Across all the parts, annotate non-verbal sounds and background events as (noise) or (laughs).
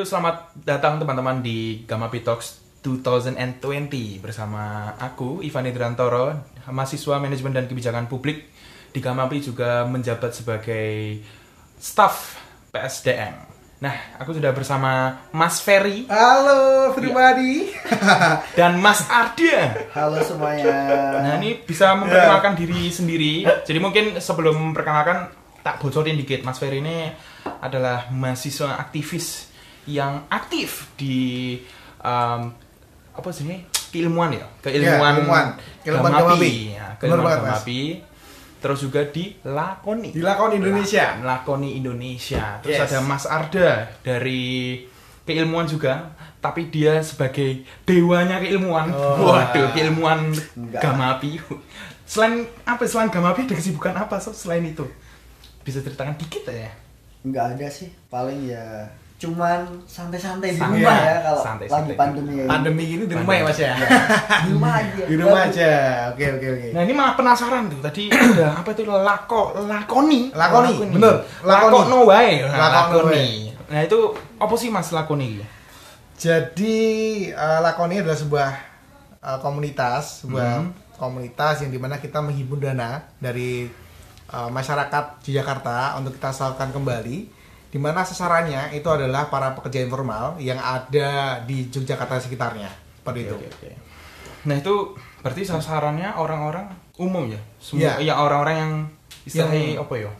Yuk selamat datang teman-teman di Gamma P Talks 2020 bersama aku Ivan Idrantoro, mahasiswa manajemen dan kebijakan publik di Gamma P juga menjabat sebagai staf PSDM. Nah, aku sudah bersama Mas Ferry Halo pribadi. (laughs) dan Mas Ardia. Halo semuanya. Nah, ini bisa memperkenalkan diri sendiri. Jadi mungkin sebelum memperkenalkan tak bocorin dikit. Mas Ferry ini adalah mahasiswa aktivis yang aktif di um, apa sih ini? keilmuan ya, keilmuan, Ya, ilmuwan. Keilmuan Gamapi. Ya, keilmuan. Gamapi. Terus juga di Lakoni. Dilakoni Indonesia. Lakoni Indonesia. Terus Yes. ada Mas Arda dari keilmuan juga, tapi dia sebagai dewanya keilmuan. Oh. Waduh, keilmuan Enggak. Gamapi. Selain apa? Selain Gamapi ada kesibukan apa sob selain itu? Bisa ceritakan dikit ya? Enggak ada sih, paling ya cuman santai-santai di rumah ya kalau lagi pandemi ya. Pandemi ini di rumah ya Mas ya. Di rumah aja. Di rumah aja. Oke oke oke. Nah ini malah penasaran tuh tadi ada apa itu lako lakoni Lakoni, bener. lakoni Lakoni. wae Nah, Lakoni lakoni nah itu apa sih mas lakoni Jadi eh, Lakoni adalah sebuah eh, komunitas, sebuah Hmm. komunitas yang di mana kita menghimpun dana dari eh, masyarakat di Jakarta untuk kita salurkan kembali. Di mana sasarannya itu adalah para pekerja informal yang ada di Yogyakarta sekitarnya. Seperti itu. Oke, oke. nah itu berarti sasarannya orang-orang umum ya semua Iya. ya orang-orang yang istilahnya Yang- apa ya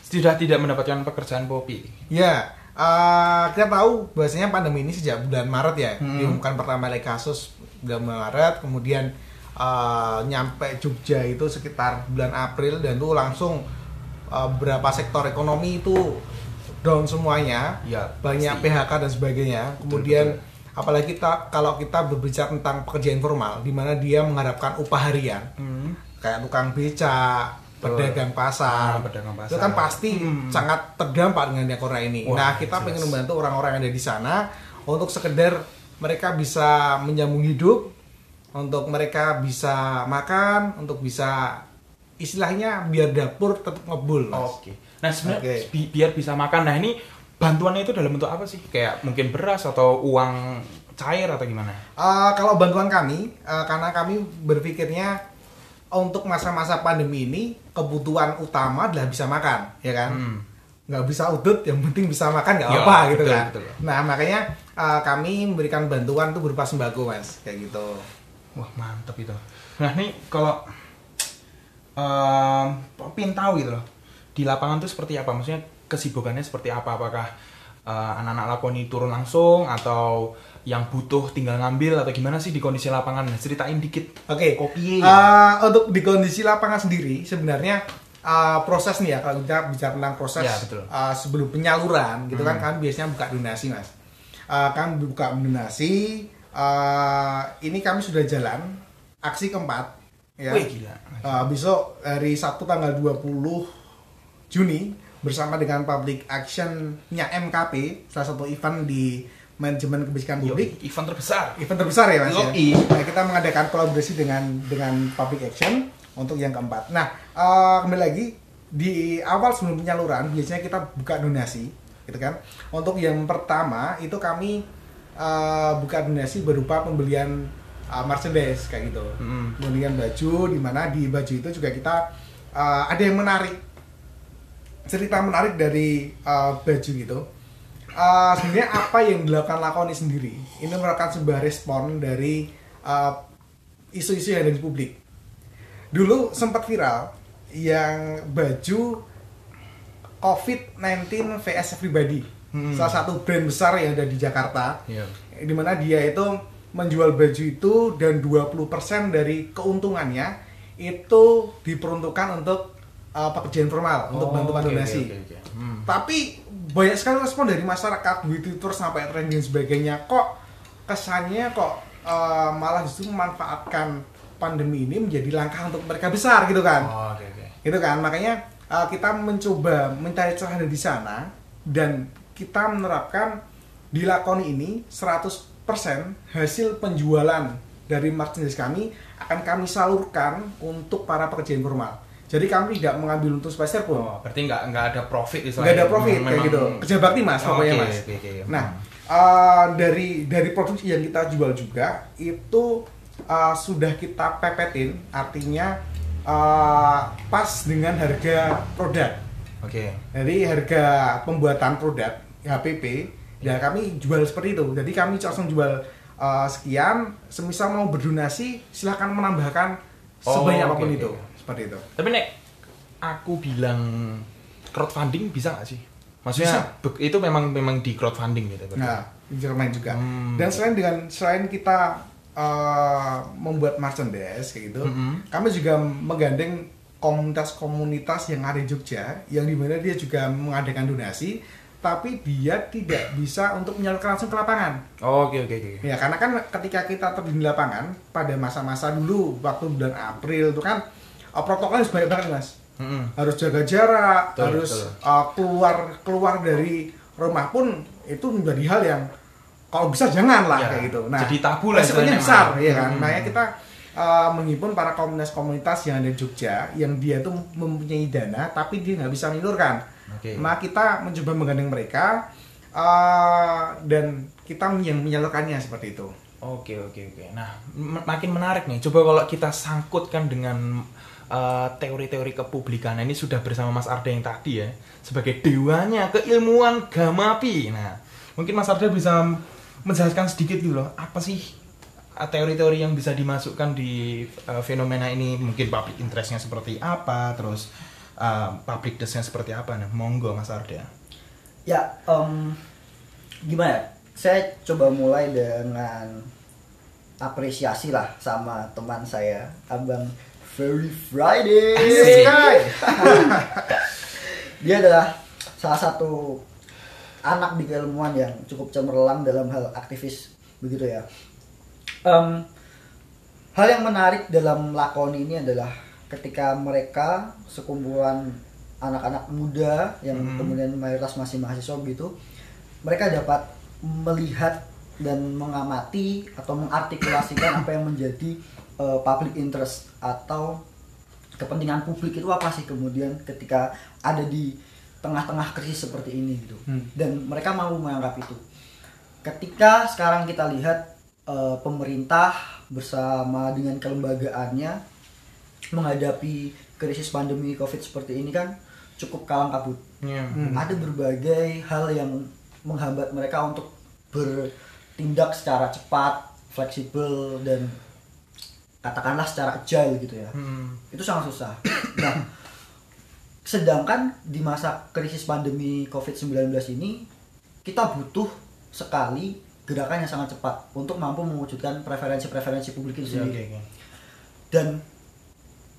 sudah tidak mendapatkan pekerjaan popi Ya, eh, kita tahu bahwasanya pandemi ini sejak bulan Maret ya, Hmm. diumumkan pertama kali kasus bulan Maret, kemudian eh, nyampe Jogja itu sekitar bulan April dan tuh langsung eh, beberapa sektor ekonomi itu down semuanya, ya banyak pasti. PHK dan sebagainya. Kemudian apalagi kita kalau kita berbicara tentang pekerja informal, di mana dia mengharapkan upah harian, Hmm. kayak tukang beca, Betul. pedagang pasar, Ah, pedagang pasar. itu kan pasti Hmm. sangat terdampak dengan yang corona ini. Wah, nah, kita jelas. pengen membantu orang-orang yang ada di sana untuk sekedar mereka bisa menyambung hidup, untuk mereka bisa makan, untuk bisa istilahnya biar dapur tetap ngebul. Oke nah sebenarnya Oke. bi- biar bisa makan nah ini bantuannya itu dalam bentuk apa sih kayak mungkin beras atau uang cair atau gimana Uh, kalau bantuan kami, uh, karena kami berpikirnya untuk masa-masa pandemi ini kebutuhan utama adalah bisa makan, ya kan? Hmm. Nggak bisa udut, yang penting bisa makan nggak Ya, apa gitu betul, kan. betul. Nah makanya uh, kami memberikan bantuan tuh berupa sembako mas, kayak gitu. Wah mantep itu. Nah ini kalau um, pin tahu gitu loh di lapangan tuh seperti apa? Maksudnya kesibukannya seperti apa? Apakah uh, anak-anak lakoni turun langsung atau yang butuh tinggal ngambil atau gimana sih di kondisi lapangan? Nah, ceritain dikit. Oke, Kopi. uh, untuk di kondisi lapangan sendiri sebenarnya uh, proses nih ya kalau kita bicara tentang proses Ya, betul. uh, sebelum penyaluran gitu kan Hmm. kami biasanya buka donasi mas. Uh, kami buka donasi. uh, ini kami sudah jalan aksi keempat. Ya. Wih gila. Uh, besok hari Sabtu tanggal 20 Juni bersama dengan public action-nya MKP salah satu event di manajemen kebijakan Yo, publik event terbesar. event terbesar ya mas ya. Yoi. Nah, kita mengadakan kolaborasi dengan dengan public action untuk yang keempat. Nah eh, kembali lagi di awal sebelum penyaluran biasanya kita buka donasi, gitu kan. Untuk yang pertama itu kami eh, buka donasi berupa pembelian eh, merchandise kayak gitu. Mm. Pembelian baju di mana di baju itu juga kita eh, ada yang menarik cerita menarik dari eh, baju gitu. Eh, sebenarnya apa yang dilakukan Lakoni sendiri ini merupakan sebuah respon dari eh, isu-isu yang ada di publik. Dulu sempat viral yang baju COVID-19 VS Everybody, Hmm. salah satu brand besar yang ada di Jakarta, Iya. di mana dia itu menjual baju itu dan 20% dari keuntungannya itu diperuntukkan untuk uh, pekerja informal untuk bantuan donasi. oke, oke, oke. Hmm. Tapi banyak sekali respon dari masyarakat di Twitter sampai trending sebagainya. Kok kesannya kok uh, malah justru memanfaatkan pandemi ini menjadi langkah untuk mereka besar gitu kan? Oh, oke oke. Gitu kan? Makanya uh, kita mencoba mencari celah dari sana dan kita menerapkan di lakoni ini 100% hasil penjualan dari merchandise kami akan kami salurkan untuk para pekerja informal. Jadi kami tidak mengambil untung sepeser pun. Oh, berarti nggak nggak ada profit nggak ada profit Memang- kayak gitu. Kerja bakti mas Oh, pokoknya oke, mas. oke, oke. nah uh, dari dari produk yang kita jual juga itu uh, sudah kita pepetin. Artinya uh, pas dengan harga produk. Oke. jadi harga pembuatan produk HPP ya kami jual seperti itu. Jadi kami langsung jual uh, sekian. Semisal mau berdonasi silahkan menambahkan Oh, sebanyak oke, apa pun oke, itu. Seperti itu Tapi nek aku bilang crowdfunding bisa nggak sih? Maksudnya be- itu memang memang di crowdfunding gitu. Nah, di Jerman juga. Hmm. Dan selain dengan selain kita uh, membuat merchandise kayak gitu, Mhm. kami juga menggandeng komunitas-komunitas yang ada di Jogja, yang di mana dia juga mengadakan donasi, tapi dia tidak bisa untuk menyalurkan langsung ke lapangan. Oh, Oke oke oke. Ya, karena kan ketika kita terjun di lapangan pada masa-masa dulu waktu bulan April itu kan uh, protokolnya harus banyak banget mas Mm-mm. harus jaga jarak, Betul, harus betul. uh, keluar keluar dari rumah pun itu menjadi hal yang kalau bisa jangan lah Ya, kayak gitu. Nah, jadi tabu lah resikonya besar ya kan. Hmm. Makanya kita uh, menghimpun para komunitas-komunitas yang ada di Jogja yang dia tuh mempunyai dana tapi dia nggak bisa menyalurkan. Oke. Nah, kita mencoba menggandeng mereka uh, dan kita yang menyalurkannya seperti itu. Oke oke oke. Nah m- makin menarik nih. Coba kalau kita sangkutkan dengan uh, teori-teori kepublikan. Nah, ini sudah bersama Mas Arda yang tadi ya sebagai dewanya keilmuan Gamapi. Nah mungkin Mas Arda bisa menjelaskan sedikit dulu apa sih uh, teori-teori yang bisa dimasukkan di uh, fenomena ini mungkin public interestnya seperti apa terus uh, public desknya seperti apa nah monggo Mas Arda Ya, em, gimana? ya? Saya coba mulai dengan apresiasi lah sama teman saya, Abang Very Friday. (laughs) Dia adalah salah satu anak di keilmuan yang cukup cemerlang dalam hal aktivis begitu ya. Em, hal yang menarik dalam lakon ini adalah ketika mereka sekumpulan anak-anak muda yang Hmm. kemudian mayoritas masih mahasiswa gitu, mereka dapat melihat dan mengamati atau mengartikulasikan apa yang menjadi eh, public interest atau kepentingan publik itu apa sih kemudian ketika ada di tengah-tengah krisis seperti ini gitu Hmm. dan mereka mau menganggap itu ketika sekarang kita lihat eh, pemerintah bersama dengan kelembagaannya menghadapi krisis pandemi covid seperti ini kan cukup kalang kabut Iya. Hmm. ada berbagai hal yang menghambat mereka untuk bertindak secara cepat fleksibel dan katakanlah secara agile gitu ya Hmm. itu sangat susah. Nah, sedangkan di masa krisis pandemi COVID-19 ini kita butuh sekali gerakan yang sangat cepat untuk mampu mewujudkan preferensi-preferensi publik itu sendiri. oke. Dan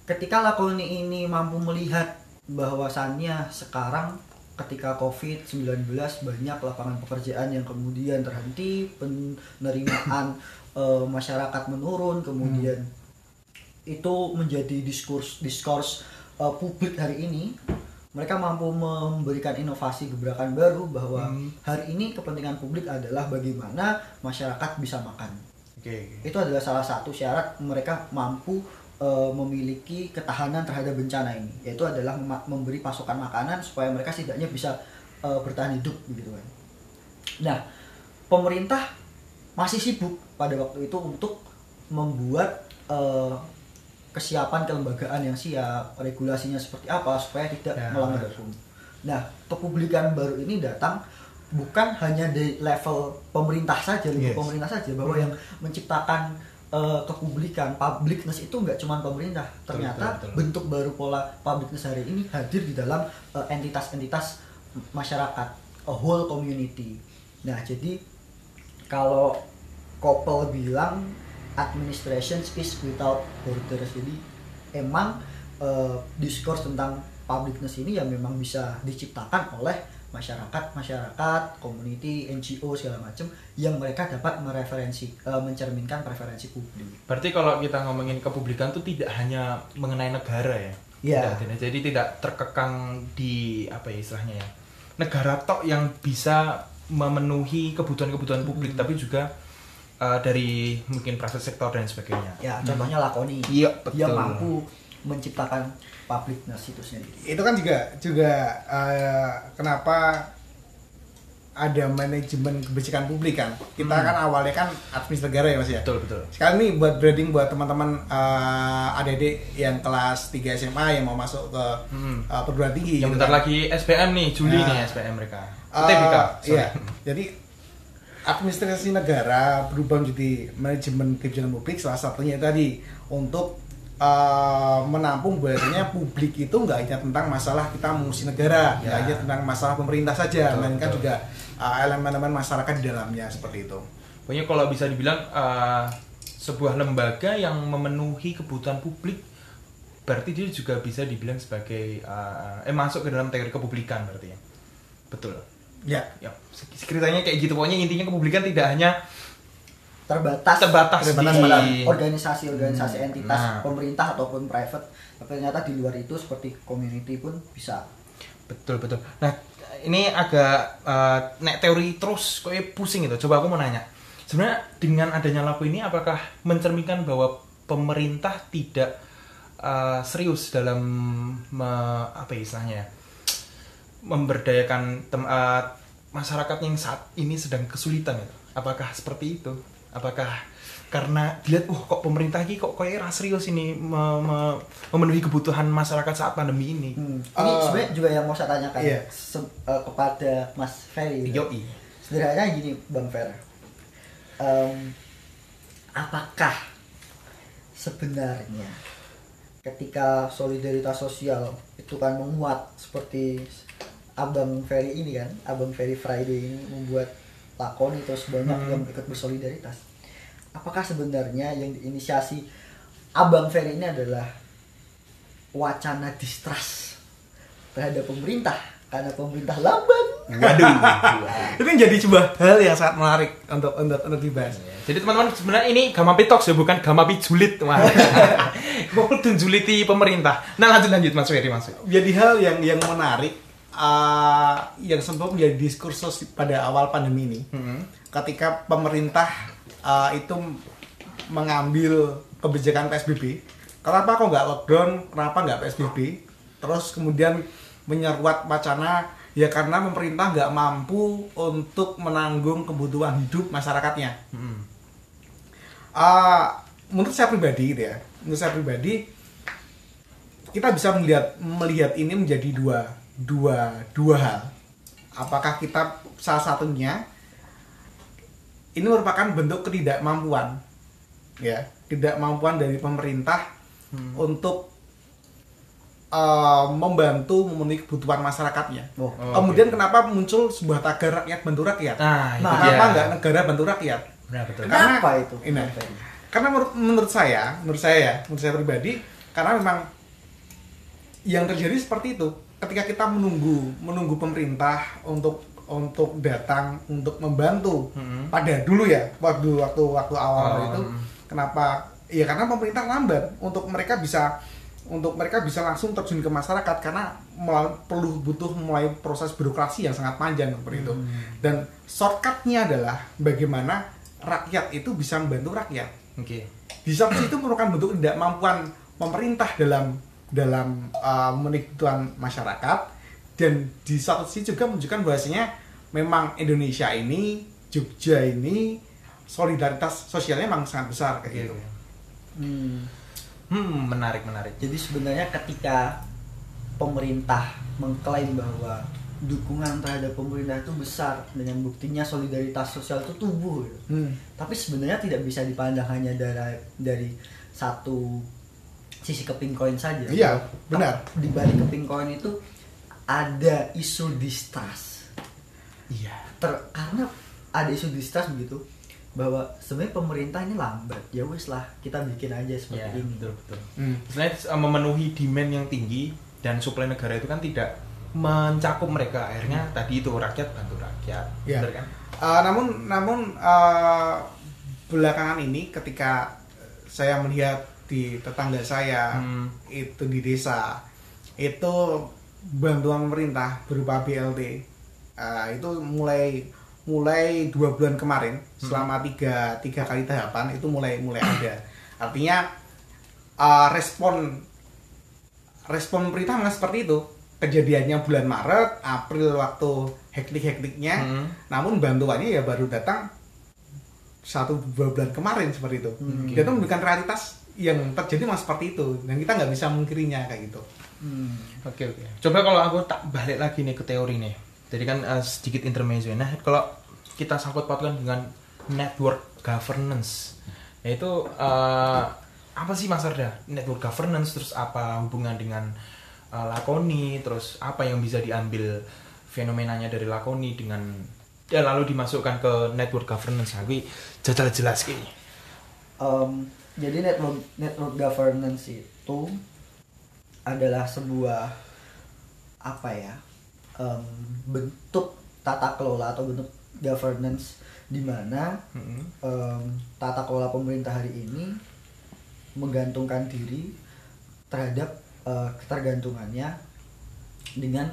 ketika Lakoni ini mampu melihat bahwasannya sekarang ketika COVID-19 banyak lapangan pekerjaan yang kemudian terhenti, penerimaan (coughs) eh, masyarakat menurun, kemudian itu menjadi diskurs diskurs eh, publik hari ini. Mereka mampu memberikan inovasi gebrakan baru bahwa Hmm. hari ini kepentingan publik adalah bagaimana masyarakat bisa makan Oke, oke. itu adalah salah satu syarat mereka mampu eh, memiliki ketahanan terhadap bencana ini yaitu adalah memberi pasokan makanan supaya mereka setidaknya bisa eh, bertahan hidup begitu kan nah pemerintah masih sibuk pada waktu itu untuk membuat eh, kesiapan kelembagaan yang siap regulasinya seperti apa supaya tidak Ya, melanggar hukum nah kepublikan baru ini datang bukan hanya di level pemerintah saja Yes. pemerintah saja bahwa Hmm. yang menciptakan eh, kepublikan publicness itu nggak cuma pemerintah ternyata betul, betul. bentuk baru pola publicness hari ini hadir di dalam eh, entitas-entitas masyarakat a whole community nah jadi kalau Koppel bilang administration is without borders jadi emang eh, diskurs tentang publicness ini ya memang bisa diciptakan oleh masyarakat masyarakat community NGO segala macam yang mereka dapat mereferensi eh, mencerminkan preferensi publik Berarti kalau kita ngomongin kepublikan tuh tidak hanya mengenai negara ya. Iya. Tidak, tidak. Jadi tidak terkekang di apa ya istilahnya ya. Negara tok yang bisa memenuhi kebutuhan-kebutuhan publik tapi juga uh, dari mungkin private sector dan sebagainya. ya contohnya Lakoni Iya, dia betul. mampu menciptakan publicness itu sendiri itu kan juga juga eh, kenapa ada manajemen kebijakan publik kan. Kita kan awalnya kan administrasi negara ya Mas ya. Betul, betul. Sekarang nih buat branding buat teman-teman eh, adik-adik yang kelas 3 SMA yang mau masuk ke Hmm. eh, perguruan tinggi Yang gitu bentar kan. lagi SPM nih, Juli Nah. nih SPM mereka. UTBK, sorry. iya. Jadi administrasi negara berubah menjadi manajemen kebijakan publik salah satunya tadi untuk eh, menampung bahwasanya publik itu nggak hanya tentang masalah kita mengurusi negara, nggak Ya. hanya tentang masalah pemerintah saja, Betul, melainkan betul. juga eh, elemen-elemen masyarakat di dalamnya seperti itu. Pokoknya kalau bisa dibilang eh, sebuah lembaga yang memenuhi kebutuhan publik berarti dia juga bisa dibilang sebagai eh, eh masuk ke dalam teori kepublikan berarti ya. Betul. Ya, Ya, ceritanya kayak gitu. Pokoknya intinya kepublikan tidak hanya terbatas terbatas, Terbatas di pada organisasi-organisasi Hmm, entitas nah. pemerintah ataupun private tapi ternyata di luar itu seperti community pun bisa Betul betul. Nah ini agak eh, nek teori terus kayak pusing itu. Coba aku mau nanya. Sebenarnya dengan adanya laku ini apakah mencerminkan bahwa pemerintah tidak eh, serius dalam me- apa ya istilahnya ya, memberdayakan tem- eh, masyarakat yang saat ini sedang kesulitan itu? Apakah seperti itu? Apakah karena dilihat, wah kok pemerintah ini kok kayak serius ini me- me- memenuhi kebutuhan masyarakat saat pandemi ini? Hmm. Ini Eh, sebenarnya juga yang mau saya tanyakan iya. se- eh, kepada Mas Ferry. Yoi. Sederhananya gini, Bang Fer. Em, apakah sebenarnya ketika solidaritas sosial itu kan menguat seperti Abang Ferry ini kan, Abang Ferry Friday ini membuat lakon itu banyak Hmm. yang ikut bersolidaritas. Apakah sebenarnya yang diinisiasi Abang Ferry ini adalah wacana distrust terhadap pemerintah karena pemerintah lamban Waduh. (laughs) itu jadi sebuah hal yang sangat menarik untuk untuk untuk dibahas. Jadi teman-teman sebenarnya ini Gamapi Talks ya bukan Gamapi Julit. Wah. (laughs) Mau juliti pemerintah. Nah lanjut lanjut Mas Ferry Mas. Ferry. Jadi hal yang yang menarik uh, yang sempat menjadi diskursus pada awal pandemi ini. Hmm. ketika pemerintah uh, itu mengambil kebijakan PSBB, kenapa kok nggak lockdown, kenapa nggak PSBB? Terus kemudian menyeruat wacana ya karena pemerintah nggak mampu untuk menanggung kebutuhan hidup masyarakatnya. Hmm. Uh, menurut saya pribadi gitu ya, menurut saya pribadi kita bisa melihat melihat ini menjadi dua dua dua hal. Apakah kita salah satunya ini merupakan bentuk ketidakmampuan ya ketidakmampuan dari pemerintah Hmm. untuk uh, membantu memenuhi kebutuhan masyarakatnya. Oh, Oh, Kemudian oke. kenapa muncul sebuah tagar rakyat bantu rakyat? Nah, itu Nah, dia. kenapa nggak negara bantu rakyat? Benar betul. Karena- Kenapa itu? ini. Karena menurut, menurut saya, menurut saya ya, menurut saya pribadi, karena memang yang terjadi seperti itu. Ketika kita menunggu menunggu pemerintah untuk untuk datang untuk membantu Hmm. pada dulu ya waktu waktu waktu awal Oh, itu hmm. kenapa ya karena pemerintah lambat untuk mereka bisa untuk mereka bisa langsung terjun ke masyarakat karena melalui- perlu butuh mulai proses birokrasi yang sangat panjang seperti itu dan shortcutnya adalah bagaimana rakyat itu bisa membantu rakyat Oke. di satu itu merupakan bentuk ketidakmampuan pemerintah dalam dalam uh, memenuhi kebutuhan masyarakat dan di satu sisi juga menunjukkan bahwasanya memang Indonesia ini Jogja ini solidaritas sosialnya memang sangat besar kayak gitu. oke. Hmm. Hmm, menarik menarik. Jadi sebenarnya ketika pemerintah mengklaim bahwa dukungan terhadap pemerintah itu besar dengan buktinya solidaritas sosial itu tumbuh gitu. Hmm. Tapi sebenarnya tidak bisa dipandang hanya dari dari satu sisi keping koin saja. Iya, benar. Di balik keping koin itu ada isu distrust. Iya. Ter- karena ada isu distrust begitu bahwa sebenarnya pemerintah ini lambat. Ya wes lah, kita bikin aja seperti ini. betul betul. Hmm. Sebenarnya eh, memenuhi demand yang tinggi dan suplai negara itu kan tidak mencakup mereka. Akhirnya tadi itu rakyat bantu rakyat. Iya. Benar kan? Uh, namun namun uh, belakangan ini ketika saya melihat di tetangga saya Hmm. itu di desa itu bantuan pemerintah berupa BLT uh, itu mulai mulai dua bulan kemarin selama tiga tiga kali tahapan itu mulai mulai ada artinya uh, respon respon pemerintah memang seperti itu kejadiannya bulan Maret, April waktu hektik-hektiknya. Hmm. Namun bantuannya ya baru datang satu dua bulan kemarin seperti itu. Hmm. Itu menunjukkan realitas yang terjadi memang seperti itu dan kita nggak bisa mengkirinya kayak gitu. Hmm. Oke oke. Coba kalau aku tak balik lagi nih ke teori nih. Jadi kan eh, sedikit intermezzo. Nah kalau kita sangkut pautkan dengan network governance, yaitu eh, apa sih Mas Arda? Network governance terus apa hubungan dengan eh, lakoni, terus apa yang bisa diambil fenomenanya dari lakoni dengan ya lalu dimasukkan ke network governance. Aku jajal jelas kayaknya. Um, jadi network network governance itu adalah sebuah apa ya um, bentuk tata kelola atau bentuk governance di mana Mm-mm. um, tata kelola pemerintah hari ini menggantungkan diri terhadap uh, ketergantungannya dengan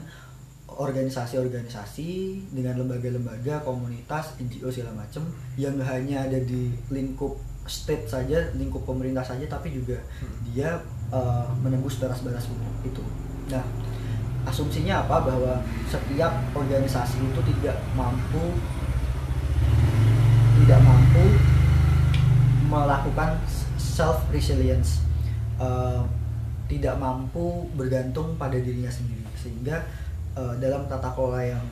organisasi-organisasi dengan lembaga-lembaga komunitas NGO segala macam yang hanya ada di lingkup state saja lingkup pemerintah saja tapi juga dia uh, menembus batas-batas itu. Nah asumsinya apa? Bahwa setiap organisasi itu tidak mampu tidak mampu melakukan self resilience tidak mampu bergantung pada dirinya sendiri. Sehingga eh, dalam tata kelola yang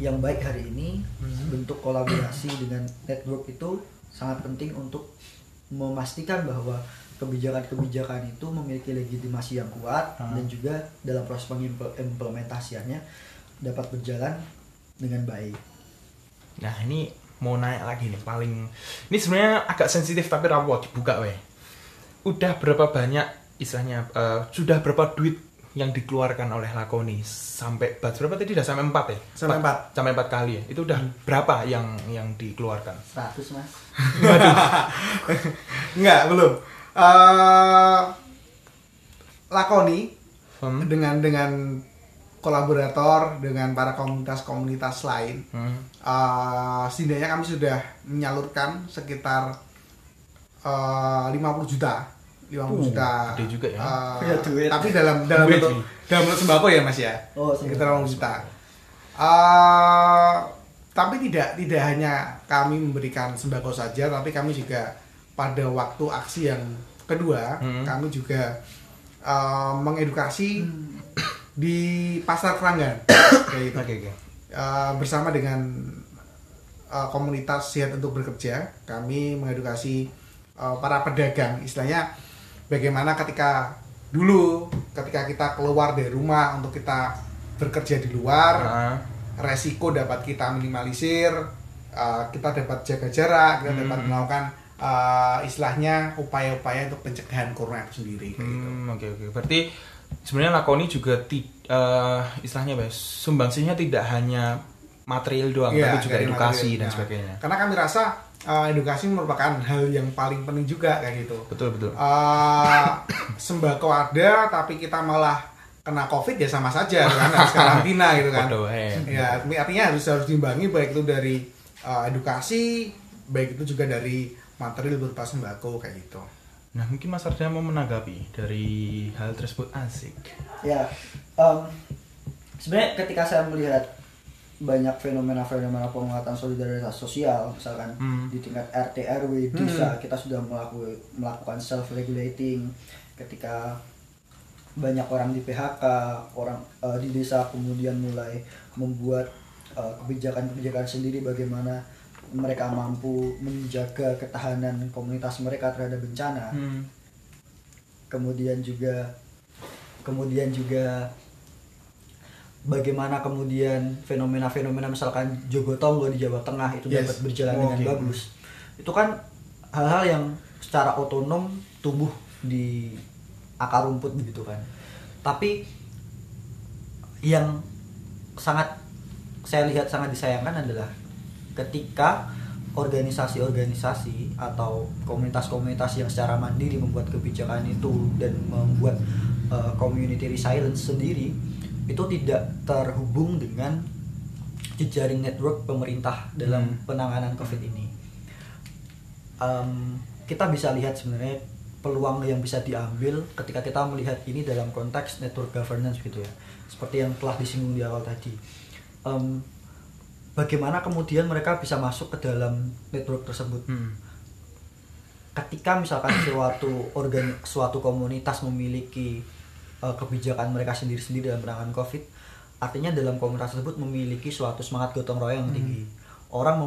yang baik hari ini Mhm. bentuk kolaborasi dengan network itu sangat penting untuk memastikan bahwa kebijakan-kebijakan itu memiliki legitimasi yang kuat Ah. dan juga dalam proses pengimplementasiannya dapat berjalan dengan baik. Nah ini mau naik lagi nih paling ini sebenarnya agak sensitif tapi rawo dibuka weh. Udah berapa banyak istilahnya eh, sudah berapa duit yang dikeluarkan oleh Lakoni sampai bat berapa tadi udah sampai empat ya? Sampai empat. sampai empat kali ya. Itu udah berapa yang yang dikeluarkan? 100 mas. (laughs) Enggak, belum. Eh lakoni Hmm. dengan dengan kolaborator dengan para komunitas-komunitas lain Hmm. eh setidaknya kami sudah menyalurkan sekitar eh 50 juta 50 Uh, juta gede juga ya. eh, Punya duit. tapi dalam dalam Duit bentuk dalam bentuk sembako ya mas ya Oh, sekitar 50 juta Eh, tapi tidak tidak hanya kami memberikan sembako saja tapi kami juga pada waktu aksi yang kedua Hmm. kami juga eh, mengedukasi di pasar keranggan (coughs) kayak gitu. Oke oke. Uh, bersama dengan uh, komunitas sehat untuk bekerja kami mengedukasi uh, para pedagang istilahnya bagaimana ketika dulu ketika kita keluar dari rumah untuk kita bekerja di luar Ah, resiko dapat kita minimalisir uh, kita dapat jaga jarak kita dapat Hmm. melakukan uh, istilahnya upaya-upaya untuk pencegahan corona itu sendiri kayak gitu. Hmm, oke oke. Berarti sebenarnya Lakoni juga ti, eh, istilahnya Bes, sumbangsihnya tidak hanya material doang, Iya, tapi juga dari edukasi material. dan Nah, sebagainya. Karena kami rasa uh, edukasi merupakan hal yang paling penting juga kayak gitu. Betul betul. Uh, sembako ada tapi kita malah kena covid ya sama saja kan harus karantina gitu kan. Waduh, eh. Ya arti- artinya harus harus diimbangi baik itu dari uh, edukasi baik itu juga dari material berupa sembako kayak gitu. Nah mungkin Mas Arda mau menanggapi dari hal tersebut asik. Ya, em, sebenarnya ketika saya melihat banyak fenomena-fenomena penguatan solidaritas sosial, misalkan Hmm. di tingkat RT RW desa kita sudah melakukan melakukan self regulating, ketika banyak orang di PHK, orang eh, di desa kemudian mulai membuat eh, kebijakan-kebijakan sendiri bagaimana mereka mampu menjaga ketahanan komunitas mereka terhadap bencana Hmm. kemudian juga kemudian juga bagaimana kemudian fenomena-fenomena misalkan Jogotongo di Jawa Tengah itu Yes. dapat berjalan Oh, dengan oke. bagus itu kan hal-hal yang secara otonom tumbuh di akar rumput begitu kan tapi yang sangat saya lihat sangat disayangkan adalah ketika organisasi-organisasi atau komunitas-komunitas yang secara mandiri membuat kebijakan itu dan membuat uh, community resilience sendiri itu tidak terhubung dengan jejaring network pemerintah dalam Hmm. penanganan COVID ini. Em, kita bisa lihat sebenarnya peluang yang bisa diambil ketika kita melihat ini dalam konteks network governance gitu ya seperti yang telah disinggung di awal tadi Em, bagaimana kemudian mereka bisa masuk ke dalam network tersebut Hmm. ketika misalkan suatu organ suatu komunitas memiliki uh, kebijakan mereka sendiri-sendiri dalam penanganan covid. Artinya dalam komunitas tersebut memiliki suatu semangat gotong royong yang tinggi. Orang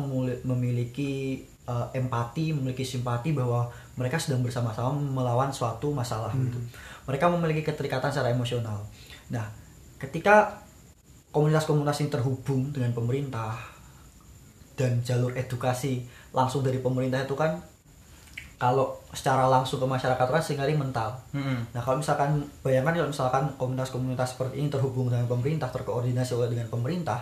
memiliki uh, empati memiliki simpati bahwa mereka sedang bersama-sama melawan suatu masalah gitu. Mereka memiliki keterikatan secara emosional. Nah ketika komunitas-komunitas ini terhubung dengan pemerintah dan jalur edukasi langsung dari pemerintah itu kan kalau secara langsung ke masyarakat kan sering kali mental. Hmm. Nah kalau misalkan bayangkan kalau misalkan komunitas-komunitas seperti ini terhubung dengan pemerintah, terkoordinasi oleh dengan pemerintah,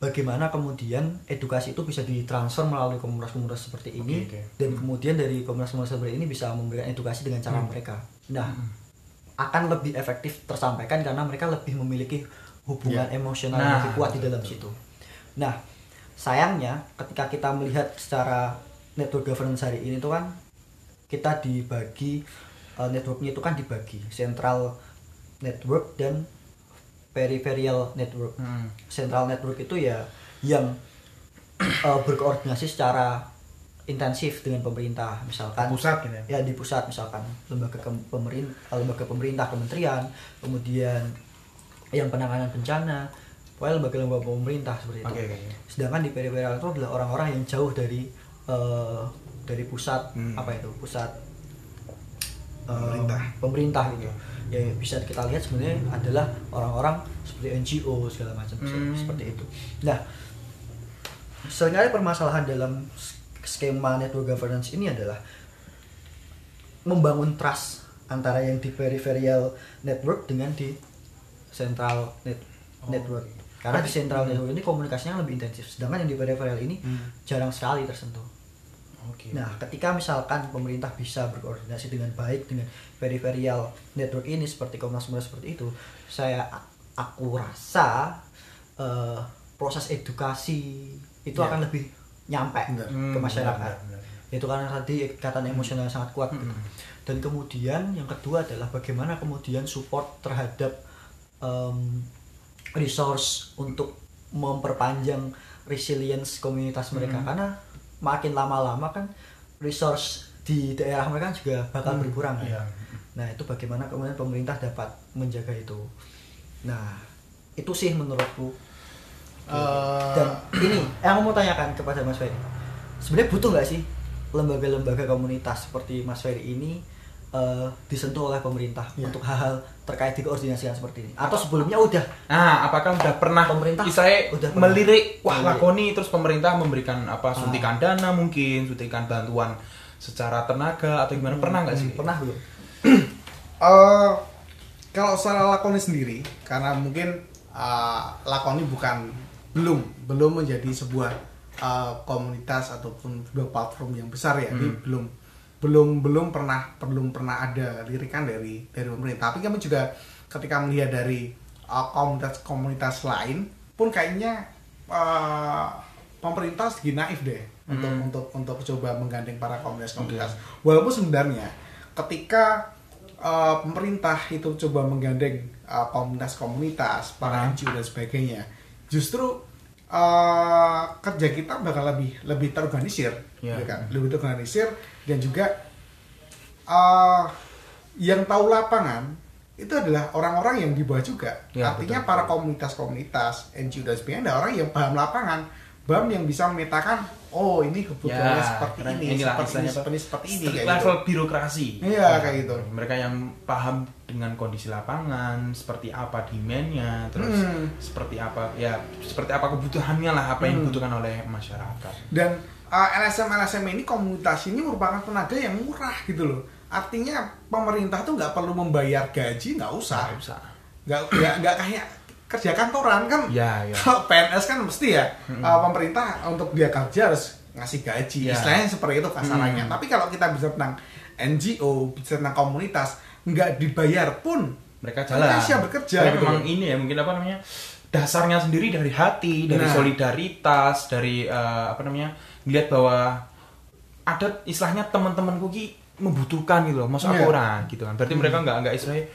bagaimana kemudian edukasi itu bisa ditransfer melalui komunitas-komunitas seperti ini Oke, oke. dan kemudian dari komunitas-komunitas seperti ini bisa memberikan edukasi dengan cara mereka. Nah akan lebih efektif tersampaikan karena mereka lebih memiliki hubungan emosional yang Nah, lebih kuat di betul, dalam betul. situ. Nah sayangnya ketika kita melihat secara network governance hari ini tuh kan kita dibagi uh, networknya itu kan dibagi central network dan peripheral network Hmm. central network itu ya yang uh, (coughs) berkoordinasi secara intensif dengan pemerintah misalkan Pusat gitu ya. ya di pusat misalkan lembaga pemerintah lembaga pemerintah kementerian kemudian yang penanganan bencana pokoknya lembaga-lembaga pemerintah seperti itu Oke, oke, oke. sedangkan di peripheral itu adalah orang-orang yang jauh dari eh, dari pusat Hmm. apa itu pusat eh, Pemerintah. pemerintah gitu ya bisa kita lihat sebenarnya adalah orang-orang seperti NGO segala macam Hmm. seperti itu nah sering kali permasalahan dalam skema network governance ini adalah membangun trust antara yang di peripheral network dengan di central net Oh. network karena di central network ini komunikasinya lebih intensif sedangkan yang di peripheral ini Hmm. jarang sekali tersentuh Oke. Nah, ketika misalkan pemerintah bisa berkoordinasi dengan baik dengan peripheral network ini seperti Komnas-Komnas seperti itu, saya aku rasa eh, proses edukasi itu Ya. akan lebih nyampe ke Hmm, masyarakat. Itu karena tadi ikatan emosional yang sangat kuat. gitu. Hmm. Dan kemudian yang kedua adalah bagaimana kemudian support terhadap em, resource untuk memperpanjang resilience komunitas mereka Hmm. karena makin lama-lama kan resource di daerah mereka juga bakal Hmm, berkurang kan? iya. Nah itu bagaimana kemudian pemerintah dapat menjaga itu. Nah itu sih menurutku. Eh, Dan ini yang aku mau tanyakan kepada Mas Ferry, sebenarnya butuh nggak sih lembaga-lembaga komunitas seperti Mas Ferry ini eh, disentuh oleh pemerintah Iya. untuk hal-hal terkait dikoordinasikan seperti ini? Atau sebelumnya udah Nah, apakah udah pernah Pemerintah saya udah pernah. melirik wah Melirik. lakoni terus pemerintah memberikan apa Ah. suntikan dana mungkin suntikan bantuan secara tenaga atau gimana pernah nggak sih? Hmm, pernah belum? (clears throat) Eh, kalau secara lakoni sendiri, karena mungkin eh, lakoni bukan belum belum menjadi sebuah eh, komunitas ataupun sebuah platform yang besar ya, jadi belum belum belum pernah belum pernah ada lirikan dari dari pemerintah. Tapi kami juga ketika melihat dari eh, komunitas-komunitas lain pun kayaknya eh, pemerintah sedikit naif deh untuk untuk untuk coba menggandeng para komunitas-komunitas. Walaupun sebenarnya ketika uh, pemerintah itu coba menggandeng uh, komunitas-komunitas, para NGO dan sebagainya, justru uh, kerja kita bakal lebih lebih terorganisir, Iya. gitu kan? Lebih terorganisir dan juga uh, yang tahu lapangan itu adalah orang-orang yang di bawah juga. Iya, Artinya betul, para komunitas-komunitas, NGO dan sebagainya ada orang yang paham lapangan, paham yang bisa memetakan, oh ini kebutuhannya seperti keren. ini, Inilah seperti ini, istilahnya apa? seperti, seperti ini, kayak level gitu. birokrasi. Iya, kayak gitu. Mereka yang paham dengan kondisi lapangan, seperti apa demand-nya, terus Hmm. seperti apa ya seperti apa kebutuhannya lah, apa yang Hmm. dibutuhkan oleh masyarakat. Dan uh, LSM LSM ini komunitas ini merupakan tenaga yang murah gitu loh. Artinya pemerintah tuh nggak perlu membayar gaji, nggak usah. Nggak usah. Nggak nggak kayak kerja kantoran kan. Iya. Kalau PNS kan mesti ya uh, pemerintah untuk dia kerja harus ngasih gaji. Iya. Istilahnya seperti itu kasarannya. Hmm. Tapi kalau kita bisa tentang NGO, bisa tentang komunitas, nggak dibayar pun mereka jalan. Mereka siap bekerja, Karena gitu memang ini ya mungkin apa namanya dasarnya sendiri dari hati, dari Nah. solidaritas, dari eh, apa namanya melihat bahwa ada istilahnya teman-temanku ki membutuhkan gitu loh masuk Iya. aku orang gitu kan berarti mereka nggak nggak istilahnya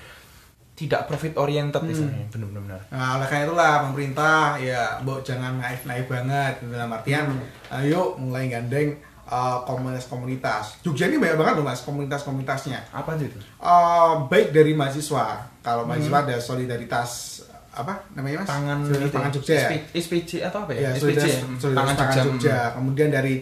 tidak profit oriented Hmm. istilahnya benar-benar Nah, oleh karena itulah pemerintah ya, mbok jangan naif-naif banget dalam artian ayo mulai gandeng uh, komunitas-komunitas. Jogja ini banyak banget loh mas komunitas-komunitasnya. apa itu Uh, baik dari mahasiswa, kalau mahasiswa ada solidaritas apa namanya mas? tangan Solidaritas itu pangan ya, Jogja. ya? SP- SPJ atau apa ya, Ya, SPJ solidaritas tangan Jogja, Jogja. Kemudian dari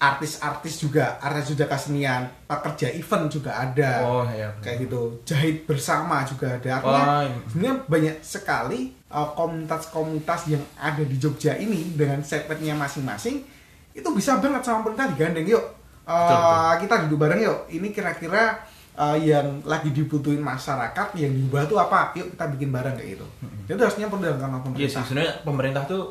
artis-artis juga, artis juga kesenian, pekerja event juga ada. oh ya Kayak gitu, jahit bersama juga ada. Artinya Wah, iya. sebenarnya banyak sekali uh, komunitas-komunitas yang ada di Jogja ini dengan segmennya masing-masing itu bisa banget sama pemerintah digandeng yuk Uh, Betul, kita duduk bareng yuk ini kira-kira uh, yang lagi dibutuhin masyarakat yang diubah tuh apa? Yuk kita bikin bareng kayak gitu. Itu harusnya perlu dilakukan oleh Iya sih, pemerintah sebenarnya pemerintah tuh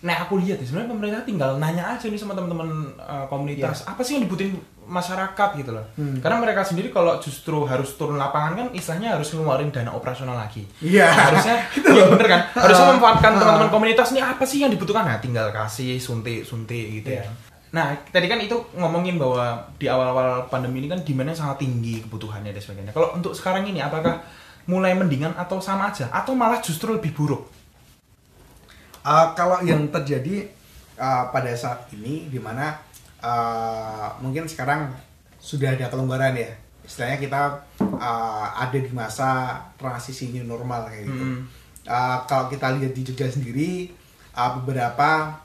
Nah aku lihat ya, sebenarnya pemerintah tinggal nanya aja nih sama teman-teman uh, komunitas Apa sih yang dibutuhin masyarakat gitu loh. Hmm. Karena mereka sendiri kalau justru harus turun lapangan kan istilahnya harus ngeluarin dana operasional lagi. Iya. Harusnya, (laughs) iya bener kan? Harusnya (laughs) Ah. memanfaatkan teman-teman komunitas nih apa sih yang dibutuhkan? Nah tinggal kasih suntik-suntik gitu ya. Iya. Nah tadi kan itu ngomongin bahwa di awal-awal pandemi ini kan demandnya sangat tinggi kebutuhannya dan sebagainya. Kalau untuk sekarang ini apakah mulai mendingan atau sama aja? Atau malah justru lebih buruk? Uh, kalau yang terjadi uh, pada saat ini di mana uh, mungkin sekarang sudah ada kelonggaran ya. Istilahnya kita uh, ada di masa transisi new normal kayak gitu. Mm. Uh, kalau kita lihat di Jogja sendiri uh, beberapa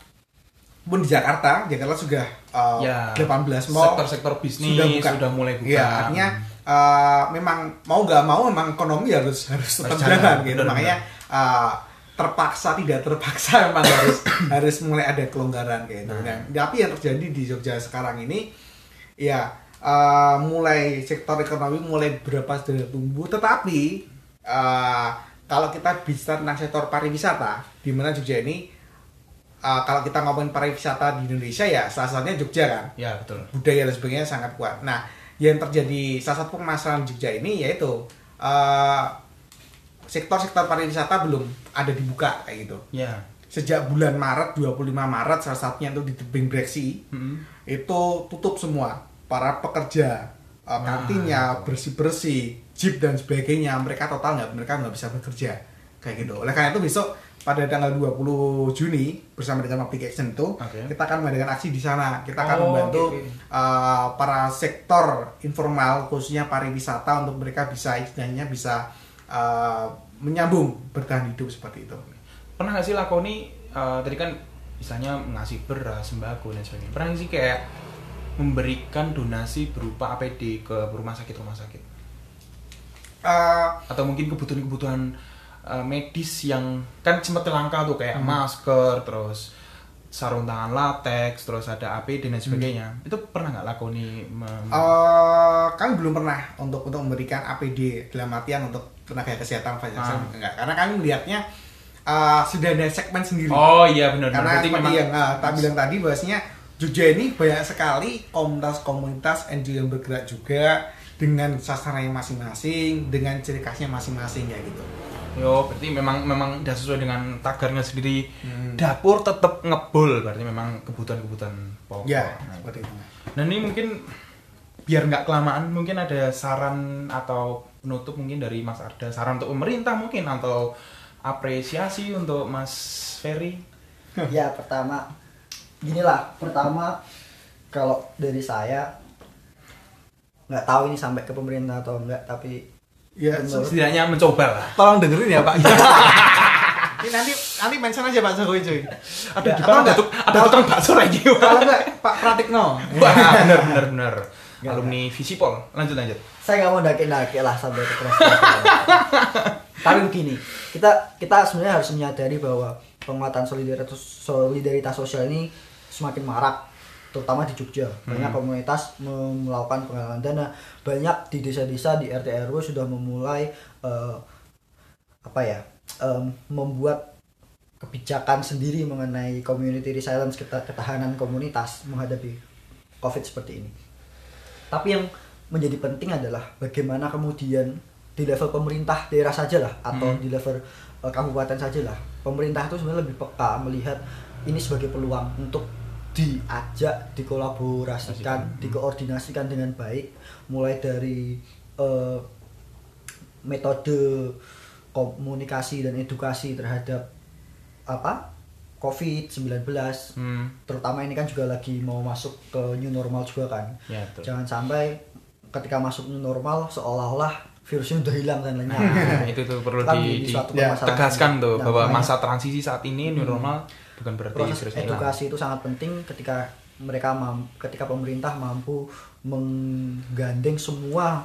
pun di Jakarta Jakarta sudah uh, Ya, 18 mall sektor-sektor bisnis sudah buka. sudah mulai buka. Iya, artinya uh, memang mau nggak mau memang ekonomi harus harus tetap jalan, jalan gitu. benar, Makanya uh, terpaksa tidak terpaksa (laughs) memang harus harus mulai ada kelonggaran kayak gitu. Nah. Nah, tapi yang terjadi di Jogja sekarang ini ya uh, mulai sektor ekonomi mulai berapa sudah tumbuh tetapi uh, kalau kita bicara tentang sektor pariwisata di mana Jogja ini uh, kalau kita ngomongin pariwisata di Indonesia ya salah satunya Jogja kan Ya betul. budaya dan sebagainya sangat kuat. Nah, yang terjadi salah satu permasalahan Jogja ini yaitu eh, sektor-sektor pariwisata belum ada dibuka kayak gitu. Ya. Sejak bulan Maret 25 Maret salah satunya itu di tebing Breksi Mm-mm. itu tutup semua para pekerja Wah. kantinnya bersih-bersih jeep dan sebagainya mereka total nggak mereka nggak bisa bekerja kayak gitu oleh karena itu besok pada tanggal 20 Juni bersama dengan Public Action itu Oke. kita akan mengadakan aksi di sana kita akan Oh, membantu oke. uh, para sektor informal khususnya pariwisata untuk mereka bisa istilahnya bisa uh, menyambung bertahan hidup seperti itu Pernah nggak sih lakoni eh, tadi kan misalnya ngasih beras, sembako dan sebagainya. Pernah sih kayak memberikan donasi berupa APD ke rumah sakit rumah sakit Uh, atau mungkin kebutuhan-kebutuhan eh, medis yang kan sempat langka tuh kayak Hmm. masker terus sarung tangan latex terus ada APD dan sebagainya Hmm. itu pernah nggak lakoni Uh, kami belum pernah untuk untuk memberikan APD dalam artian untuk tenaga kesehatan fasilitas Ah. enggak karena kami melihatnya uh, sudah ada segmen sendiri oh iya benar karena berarti seperti memang yang uh, tak bilang tadi bahwasanya Jogja ini banyak sekali komunitas-komunitas NGO yang bergerak juga dengan sasarannya masing-masing dengan ciri khasnya masing-masing ya gitu Yo, berarti memang memang udah sesuai dengan tagarnya sendiri. Hmm. Dapur tetap ngebul, berarti memang kebutuhan-kebutuhan pokok. ya Nah, seperti itu Nah ini mungkin biar nggak kelamaan, mungkin ada saran atau penutup mungkin dari Mas Arda, saran untuk pemerintah mungkin atau apresiasi untuk Mas Ferry. (laughs) ya pertama ginilah pertama kalau dari saya nggak tahu ini sampai ke pemerintah atau enggak tapi ya Menurut- Setidaknya mencoba lah. tolong dengerin ya Pak (laughs) ini nanti nanti mention aja Pak Jokowi cuy Ada Ya, di atau mana ada, enggak? ada tukang bakso lagi. kalau enggak Pak Pratikno (laughs) Wah, bener bener bener. Nggak, Alumni Visipol. Lanjut lanjut. saya nggak mau daki-daki lah sampai ke keras (laughs) tapi begini kita kita sebenarnya harus menyadari bahwa penguatan solidaritas solidaritas sosial ini semakin marak terutama di Jogja. Banyak komunitas melakukan penggalangan dana. Banyak di desa-desa di RT RW sudah memulai eh, apa ya em, membuat kebijakan sendiri mengenai community resilience ketahanan komunitas menghadapi covid seperti ini. Tapi yang menjadi penting adalah bagaimana kemudian di level pemerintah daerah saja lah atau Hmm. di level eh, kabupaten saja lah pemerintah itu sebenarnya lebih peka melihat ini sebagai peluang untuk diajak, dikolaborasikan, dikoordinasikan dengan baik, mulai dari eh, metode komunikasi dan edukasi terhadap apa COVID-19 Hmm. terutama ini kan juga lagi mau masuk ke new normal juga kan. Ya, jangan sampai ketika masuk new normal seolah-olah virusnya udah hilang dan lenyap Nah, (laughs) itu tuh perlu Kan di, jadi di- suatu ya, tegaskan tuh Nah, bahwa masa transisi saat ini new normal bukan berarti proses virusnya hilang. edukasi itu sangat penting ketika mereka ketika pemerintah mampu menggandeng semua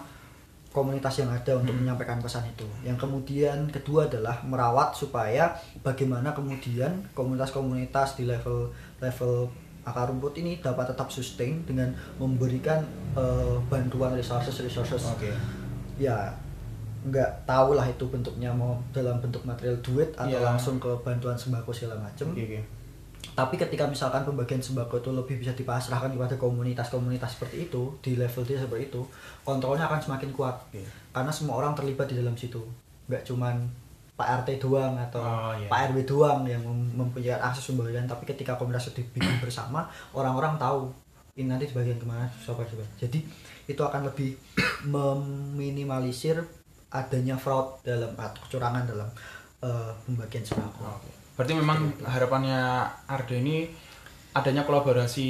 komunitas yang ada untuk Hmm. menyampaikan pesan itu. Yang kemudian kedua adalah merawat supaya bagaimana kemudian komunitas-komunitas di level level akar rumput ini dapat tetap sustain dengan memberikan eh, bantuan resources resources Oke. ya nggak tahu lah itu bentuknya mau dalam bentuk material duit atau Iya. langsung ke bantuan sembako segala macam Oke, oke. tapi ketika misalkan pembagian sembako itu lebih bisa dipasrahkan kepada komunitas-komunitas seperti itu di level dia seperti itu kontrolnya akan semakin kuat Oke. karena semua orang terlibat di dalam situ nggak cuman Pak RT doang atau Oh, iya. Pak RW doang yang mem- mempunyai akses pembagian tapi ketika komunitas itu dibikin bersama orang-orang tahu ini nanti dibagian ke mana siapa juga jadi itu akan lebih meminimalisir adanya fraud dalam atau kecurangan dalam eh, pembagian sembako Oke. Berarti memang harapannya Arda ini adanya kolaborasi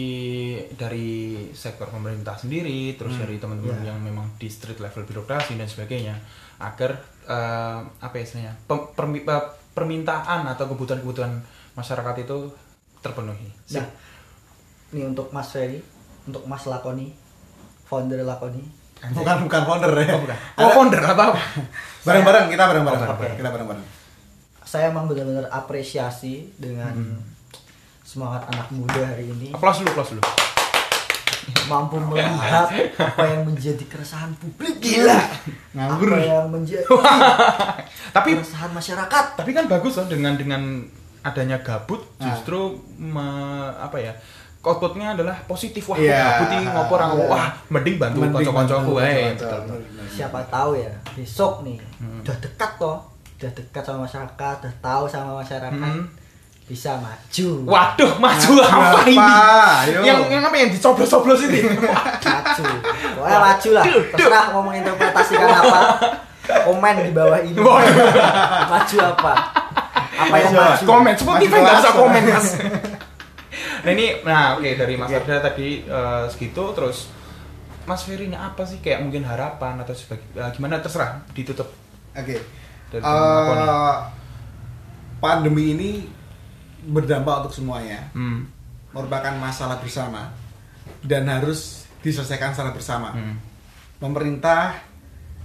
dari sektor pemerintah sendiri, terus dari teman-teman Ya. yang memang di street level birokrasi dan sebagainya, agar eh, apa ya istilahnya pem- permi- eh, permintaan atau kebutuhan-kebutuhan masyarakat itu terpenuhi. Sip. Nah, ini untuk Mas Ferry, untuk Mas Lakoni, founder Lakoni. Bukan bukan founder ya. Oh, bukan. Oh, founder atau apa? Bareng-bareng kita bareng-bareng. Oh, bareng-bareng. Kita bareng-bareng. Saya emang benar-benar apresiasi dengan semangat anak muda hari ini Aplaus dulu, aplaus dulu. mampu melihat apa yang menjadi keresahan publik gila Nganggur. apa yang menjadi (laughs) Tapi keresahan masyarakat tapi kan bagus loh dengan dengan adanya gabut Nah. justru me- apa ya outputnya adalah positif wah Iya. gabut ini ngopo orang Iya. wah mending bantu bantu, wae Betul, betul. betul. siapa tahu ya besok nih Hmm. udah dekat toh udah dekat sama masyarakat udah tahu sama masyarakat Hmm. bisa maju waduh maju Maju apa, apa? ini Ayo. yang yang apa yang dicoblos-coblos ini (laughs) maju pokoknya maju lah terserah mau menginterpretasikan apa komen di bawah ini maju apa apa yang Maju. maju komen Spotify nggak kelas. komen mas (laughs) nah ini nah oke dari Mas Arda tadi eh, segitu terus Mas Ferry ini apa sih kayak mungkin harapan atau sebagainya gimana terserah ditutup Oke. Dari Eh, Lakoni. pandemi ini berdampak untuk semuanya. hmm. Merupakan masalah bersama dan harus diselesaikan secara bersama. Hmm. Pemerintah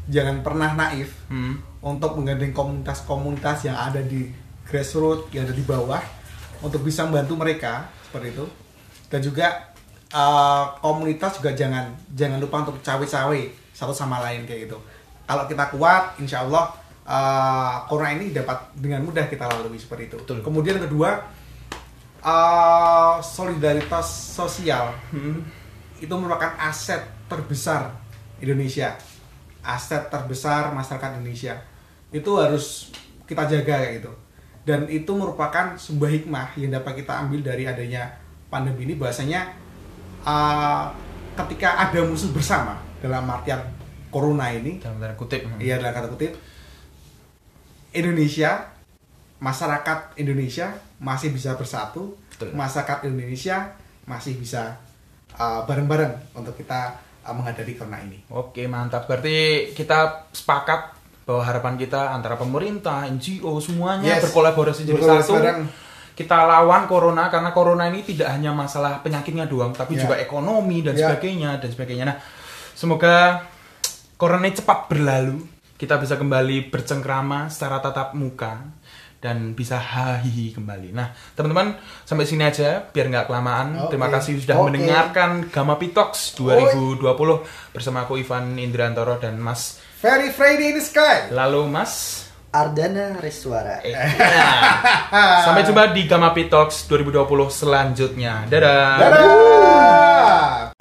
jangan pernah naif Hmm. untuk menggandeng komunitas-komunitas yang ada di grassroots, yang ada di bawah untuk bisa membantu mereka seperti itu. Dan juga eh, komunitas juga jangan jangan lupa untuk cawe-cawe satu sama lain kayak gitu. Kalau kita kuat, insya Allah eh, corona ini dapat dengan mudah kita lalui seperti itu. Betul. Kemudian kedua eh, solidaritas sosial Hmm. itu merupakan aset terbesar Indonesia aset terbesar masyarakat Indonesia itu harus kita jaga kayak gitu dan itu merupakan sebuah hikmah yang dapat kita ambil dari adanya pandemi ini bahwasanya uh, ketika ada musuh bersama dalam artian corona ini dalam tanda kutip iya dalam kata kutip Indonesia masyarakat Indonesia masih bisa bersatu Betul. masyarakat Indonesia masih bisa uh, bareng-bareng untuk kita uh, menghadapi corona ini Oke mantap. Berarti kita sepakat bahwa harapan kita antara pemerintah, NGO semuanya Yes. berkolaborasi jadi satu. bareng. Kita lawan corona karena corona ini tidak hanya masalah penyakitnya doang, tapi Ya. juga ekonomi dan Ya. sebagainya dan sebagainya. Nah, semoga corona ini cepat berlalu. Kita bisa kembali bercengkrama secara tatap muka dan bisa hahihi kembali. Nah, teman-teman sampai sini aja biar nggak kelamaan. Oke. Terima kasih sudah Oke. mendengarkan Gamma Pitox 2020 bersama aku Ivan Indrantoro dan Mas. Very Friday in the sky Lalu Mas Ardana Reswara Eh, nah. Sampai jumpa di Gamma Pitox 2020 selanjutnya. Dadah. Dadah